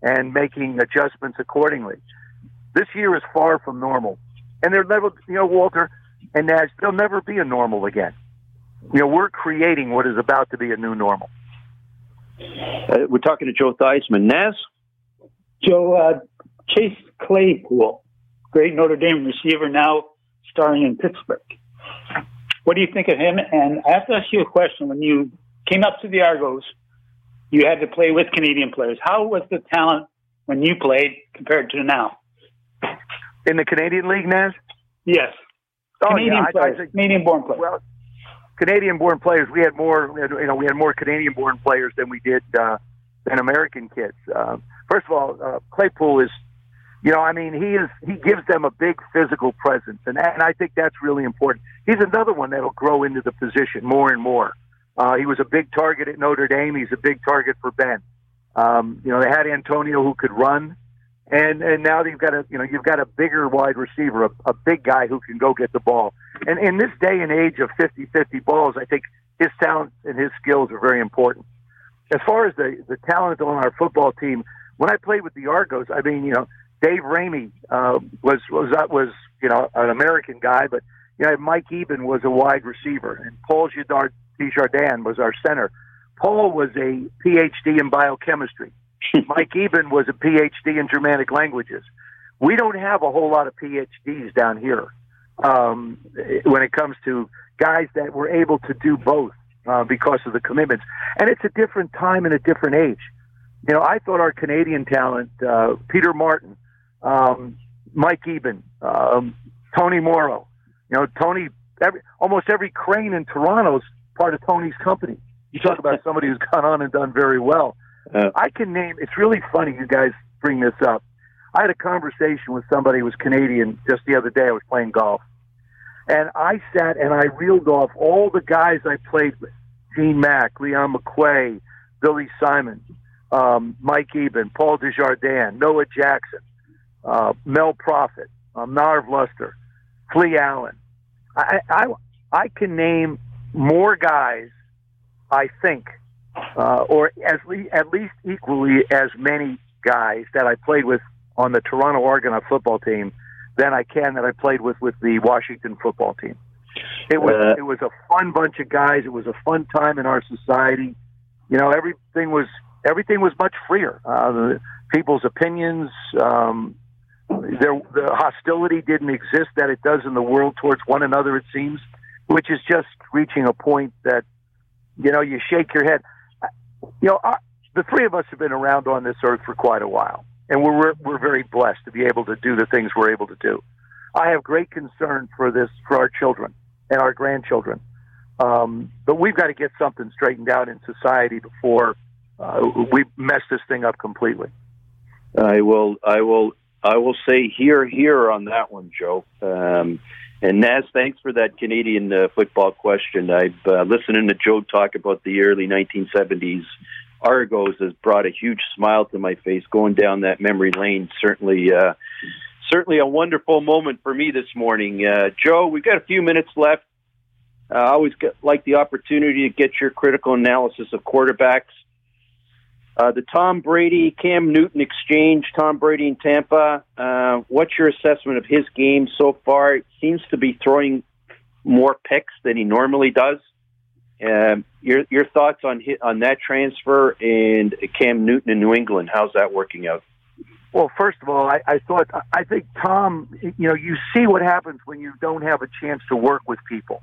and making adjustments accordingly. This year is far from normal. And there never, you know, Walter and Nash, there'll never be a normal again. You know, we're creating what is about to be a new normal. Uh, we're talking to Joe Theismann. Naz? Joe, uh, Chase Claypool, great Notre Dame receiver, now starring in Pittsburgh. What do you think of him? And I have to ask you a question. When you came up to the Argos, you had to play with Canadian players. How was the talent when you played compared to now? In the Canadian League, Nash? Yes. Oh, Canadian yeah, I- I players, Canadian-born players. Well, Canadian-born players. We had more. You know, we had more Canadian-born players than we did uh, than American kids. Uh, first of all, uh, Claypool is. You know, I mean, he is. He gives them a big physical presence, and and I think that's really important. He's another one that'll grow into the position more and more. Uh, he was a big target at Notre Dame. He's a big target for Ben. Um, you know, they had Antonio who could run, and and now you've got a you know you've got a bigger wide receiver, a, a big guy who can go get the ball. And in this day and age of 50-50 balls, I think his talent and his skills are very important. As far as the the talent on our football team, when I played with the Argos, I mean, you know, Dave Raimey uh, was was that was you know an American guy, but you know Mike Eben was a wide receiver, and Paul Desjardins was our center. Paul was a PhD in biochemistry. Mike Eben was a PhD in Germanic languages. We don't have a whole lot of PhDs down here um, when it comes to guys that were able to do both uh, because of the commitments. And it's a different time and a different age. You know, I thought our Canadian talent, uh, Peter Martin, um, Mike Eben, um, Tony Morrow, you know, Tony, every, almost every crane in Toronto's part of Tony's company. You talk about somebody who's gone on and done very well. Uh, I can name. It's really funny you guys bring this up. I had a conversation with somebody who was Canadian just the other day. I was playing golf, and I sat and I reeled off all the guys I played with: Gene Mack, Leon McQuay, Billy Simon, um, Mike Eben, Paul Desjardins, Noah Jackson, uh, Mel Profit, uh, Marv Luster, Flea Allen. I, I I can name more guys. I think uh, or as le- at least equally as many guys that I played with on the Toronto Argonaut football team than I can that I played with with the Washington football team. It was Uh, it was a fun bunch of guys. It was a fun time in our society. You know, everything was everything was much freer. Uh, the, people's opinions, um, there, the hostility didn't exist that it does in the world towards one another. It seems, which is just reaching a point that you know you shake your head. You know, I, the three of us have been around on this earth for quite a while, and we're we're, very blessed to be able to do the things we're able to do. I have great concern for this for our children and our grandchildren. Um, but we've got to get something straightened out in society before uh, we mess this thing up completely. I will. I will. I will say here, here on that one, Joe. Um, and Naz, thanks for that Canadian uh, football question. I've uh, listening to Joe talk about the early 1970s Argos has brought a huge smile to my face going down that memory lane. Certainly, uh, certainly a wonderful moment for me this morning. Uh, Joe, we've got a few minutes left. I always get, like the opportunity to get your critical analysis of quarterbacks. Uh, the Tom Brady Cam Newton exchange, Tom Brady in Tampa. Uh, what's your assessment of his game so far? It seems to be throwing more picks than he normally does. Um, your your thoughts on on that transfer and Cam Newton in New England? How's that working out? Well, first of all, I, I thought I think Tom. You know, you see what happens when you don't have a chance to work with people.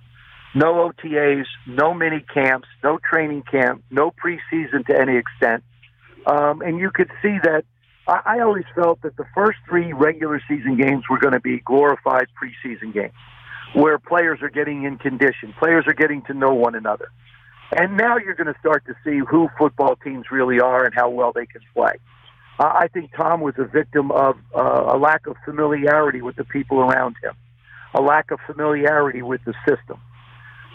No OTAs, no mini camps, no training camp, no preseason to any extent, um, and you could see that. I, I always felt that the first three regular season games were going to be glorified preseason games, where players are getting in condition, players are getting to know one another, and now you're going to start to see who football teams really are and how well they can play. Uh, I think Tom was a victim of uh, a lack of familiarity with the people around him, a lack of familiarity with the system.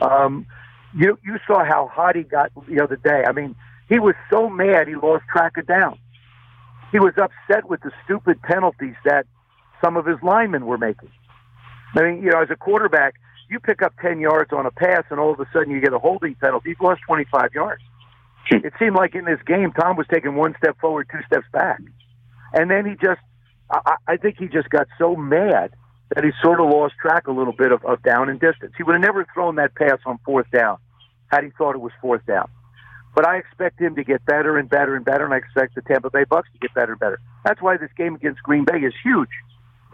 Um, you you saw how hot he got the other day. I mean, he was so mad he lost track of downs. He was upset with the stupid penalties that some of his linemen were making. I mean, you know, as a quarterback, you pick up ten yards on a pass, and all of a sudden you get a holding penalty. You've lost twenty five yards. Hmm. It seemed like in this game, Tom was taking one step forward, two steps back, and then he just. I, I think he just got so mad that he sort of lost track a little bit of, of down and distance. He would have never thrown that pass on fourth down had he thought it was fourth down. But I expect him to get better and better and better, and I expect the Tampa Bay Bucks to get better and better. That's why this game against Green Bay is huge.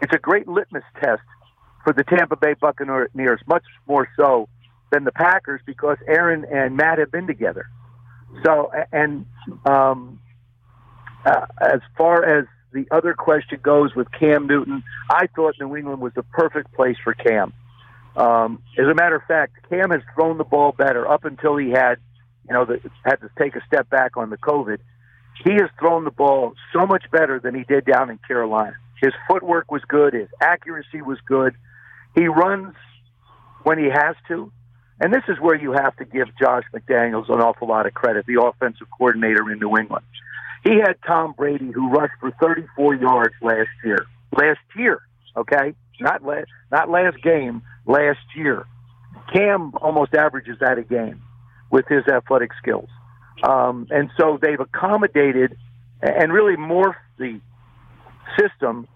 It's a great litmus test for the Tampa Bay Buccaneers, much more so than the Packers, because Aaron and Matt have been together. So, and um, uh, as far as the other question goes with Cam Newton, I thought New England was the perfect place for Cam. Um, as a matter of fact, Cam has thrown the ball better up until he had, you know, the, had to take a step back on the COVID. He has thrown the ball so much better than he did down in Carolina. His footwork was good. His accuracy was good. He runs when he has to. And this is where you have to give Josh McDaniels an awful lot of credit, the offensive coordinator in New England. He had Tom Brady, who rushed for 34 yards last year. Last year, okay, not last, not last game. Last year, Cam almost averages that a game with his athletic skills, um, and so they've accommodated and really morphed the system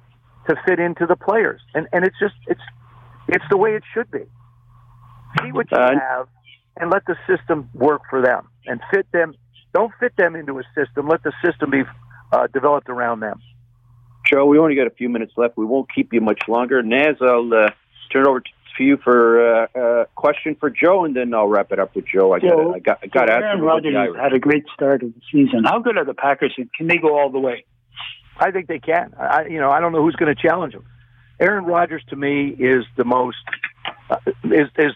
to fit into the players, and and it's just it's it's the way it should be. See what you have, and let the system work for them, and fit them. Don't fit them into a system. Let the system be uh, developed around them. Joe, we only got a few minutes left. We won't keep you much longer. Naz, I'll uh, turn it over to you for a uh, uh, question for Joe, and then I'll wrap it up with Joe. I got Joe, I got I got to ask Aaron Rodgers had a great start of the season. How good are the Packers? and Can they go all the way? I think they can. I, you know, I don't know who's going to challenge him. Aaron Rodgers to me is the most uh, is is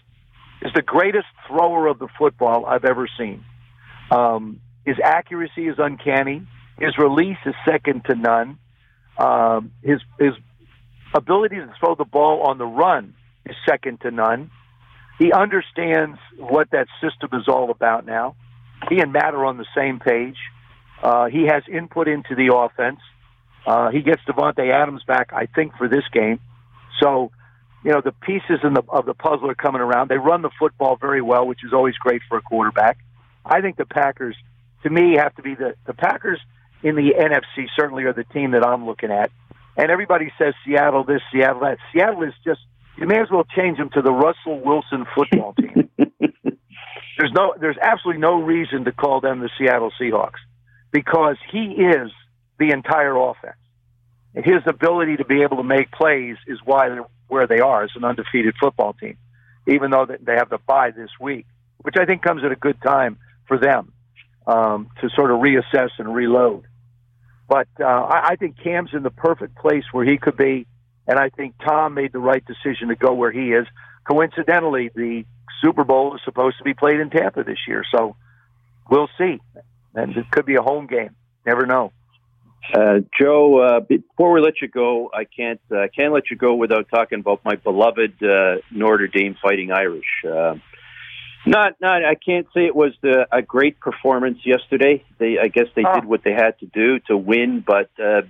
is the greatest thrower of the football I've ever seen. Um, his accuracy is uncanny. His release is second to none. Um, his his ability to throw the ball on the run is second to none. He understands what that system is all about now. He and Matt are on the same page. Uh, he has input into the offense. Uh, he gets Davante Adams back, I think, for this game. So, you know, the pieces the, of the puzzle are coming around. They run the football very well, which is always great for a quarterback. I think the Packers, to me, have to be the the Packers in the NFC. Certainly, are the team that I'm looking at. And everybody says Seattle this, Seattle that. Seattle is just you may as well change them to the Russell Wilson football team. there's no there's absolutely no reason to call them the Seattle Seahawks because he is the entire offense. And His ability to be able to make plays is why they're where they are as an undefeated football team, even though they have the bye this week, which I think comes at a good time for them um, to sort of reassess and reload. But uh, I, I think Cam's in the perfect place where he could be, and I think Tom made the right decision to go where he is. Coincidentally, the Super Bowl is supposed to be played in Tampa this year, so we'll see. And it could be a home game. Never know. Uh, Joe, uh, before we let you go, I can't uh, can't let you go without talking about my beloved uh, Notre Dame Fighting Irish. Uh, not, not. I can't say it was the, a great performance yesterday. They, I guess, they oh. did what they had to do to win, but uh,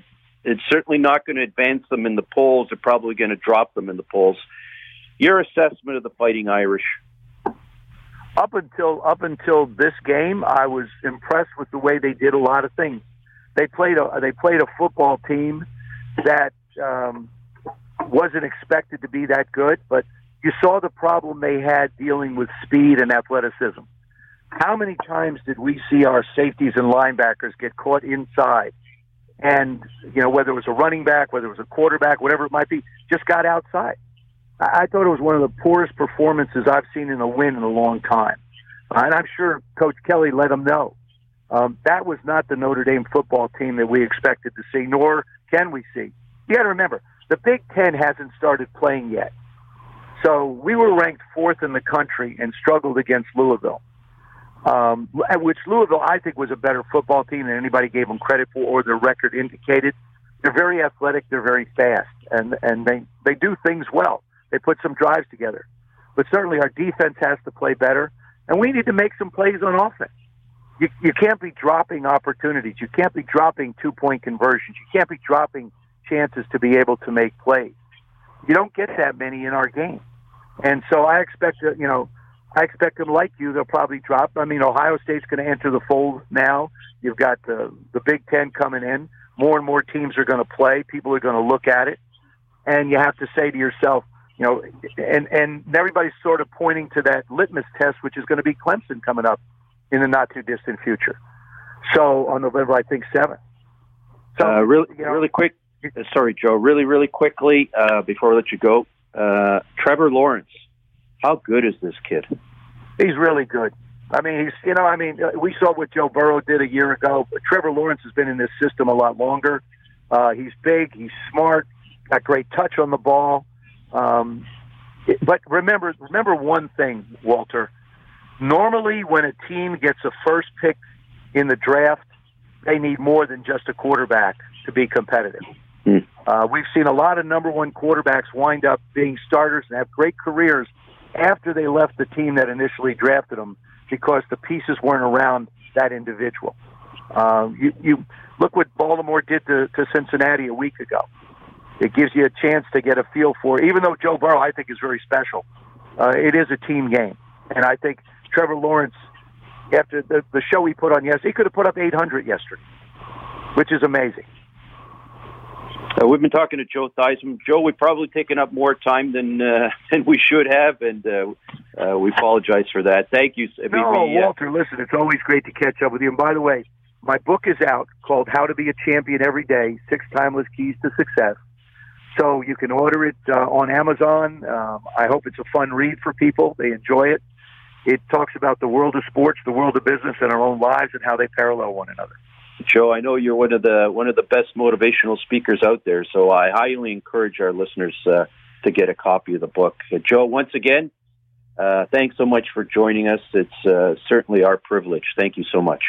it's certainly not going to advance them in the polls. They're probably going to drop them in the polls. Your assessment of the Fighting Irish? Up until up until this game, I was impressed with the way they did a lot of things. They played a they played a football team that um, wasn't expected to be that good, but you saw the problem they had dealing with speed and athleticism. How many times did we see our safeties and linebackers get caught inside? And, you know, whether it was a running back, whether it was a quarterback, whatever it might be, just got outside. I, I thought it was one of the poorest performances I've seen in a win in a long time. Uh, and I'm sure Coach Kelly let them know. Um, that was not the Notre Dame football team that we expected to see, nor can we see. You got to remember, the Big Ten hasn't started playing yet. So we were ranked fourth in the country and struggled against Louisville, um, which Louisville I think was a better football team than anybody gave them credit for or their record indicated. They're very athletic, they're very fast, and and they they do things well. They put some drives together, but certainly our defense has to play better, and we need to make some plays on offense. You you can't be dropping opportunities. You can't be dropping two point conversions. You can't be dropping chances to be able to make plays. You don't get that many in our game. And so I expect, that, you know, I expect them like you. They'll probably drop. I mean, Ohio State's going to enter the fold now. You've got the the Big Ten coming in. More and more teams are going to play. People are going to look at it, and you have to say to yourself, you know, and and everybody's sort of pointing to that litmus test, which is going to be Clemson coming up in the not too distant future. So on November, I think seventh. So uh, really, you know, really quick. Sorry, Joe. Really, really quickly uh, before I let you go. Uh, Trevor Lawrence, how good is this kid? He's really good. I mean, he's you know, I mean, uh, we saw what Joe Burrow did a year ago, Trevor Lawrence has been in this system a lot longer. Uh, he's big, he's smart, got great touch on the ball. Um, but remember, remember one thing, Walter. Normally, when a team gets a first pick in the draft, they need more than just a quarterback to be competitive. Hmm. Uh, we've seen a lot of number one quarterbacks wind up being starters and have great careers after they left the team that initially drafted them because the pieces weren't around that individual. Uh, you, you look what Baltimore did to, to Cincinnati a week ago. It gives you a chance to get a feel for. Even though Joe Burrow, I think, is very special, uh, it is a team game. And I think Trevor Lawrence, after the, the show he put on yesterday, he could have put up 800 yesterday, which is amazing. Uh, we've been talking to Joe Theismann. Joe, we've probably taken up more time than uh, than we should have, and uh, uh, we apologize for that. Thank you. No, uh, Walter, listen, it's always great to catch up with you. And by the way, my book is out called How to Be a Champion Every Day Six Timeless Keys to Success. So you can order it uh, on Amazon. Um, I hope it's a fun read for people. They enjoy it. It talks about the world of sports, the world of business, and our own lives and how they parallel one another. Joe, I know you're one of the one of the best motivational speakers out there, so I highly encourage our listeners uh, to get a copy of the book. Uh, Joe, once again, uh, thanks so much for joining us. It's uh, certainly our privilege. Thank you so much.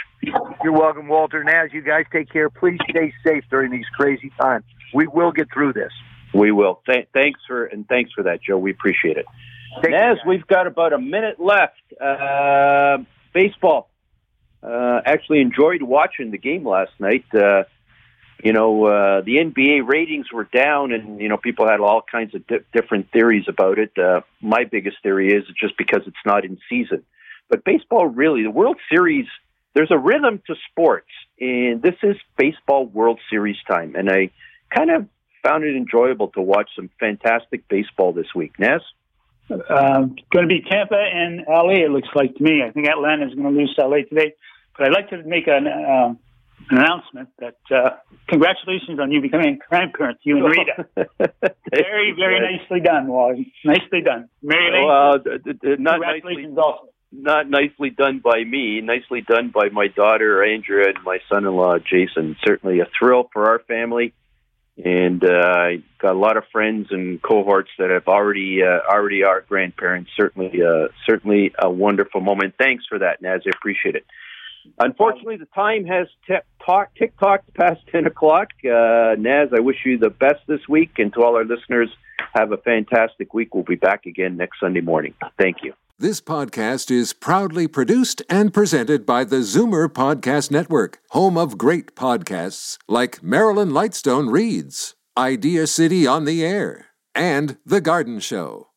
You're welcome, Walter. And as you guys take care, please stay safe during these crazy times. We will get through this. We will. Th- thanks for and thanks for that, Joe. We appreciate it. Naz, we've got about a minute left. Uh, baseball uh, actually enjoyed watching the game last night. Uh, you know, uh, the NBA ratings were down, and you know, people had all kinds of di- different theories about it. Uh, my biggest theory is just because it's not in season. But baseball, really, the World Series, there's a rhythm to sports, and this is baseball World Series time. And I kind of found it enjoyable to watch some fantastic baseball this week. Naz? Um, going to be Tampa and LA, it looks like to me. I think Atlanta is going to lose to LA today. But I'd like to make an, uh, an announcement that uh, congratulations on you becoming grandparents, grandparent, you and Rita. very, very nicely done, Wally. Nicely done. Mary Lane, well, d- not congratulations nicely, also. not nicely done by me, nicely done by my daughter Andrea and my son-in-law Jason. Certainly a thrill for our family, and uh, I got a lot of friends and cohorts that have already uh, already are grandparents. Certainly, uh, certainly a wonderful moment. Thanks for that, Naz. I appreciate it. Unfortunately, the time has t- talk, tick tocked past 10 o'clock. Uh, Naz, I wish you the best this week, and to all our listeners, have a fantastic week. We'll be back again next Sunday morning. Thank you. This podcast is proudly produced and presented by the Zoomer Podcast Network, home of great podcasts like Marilyn Lightstone Reads, Idea City on the Air, and The Garden Show.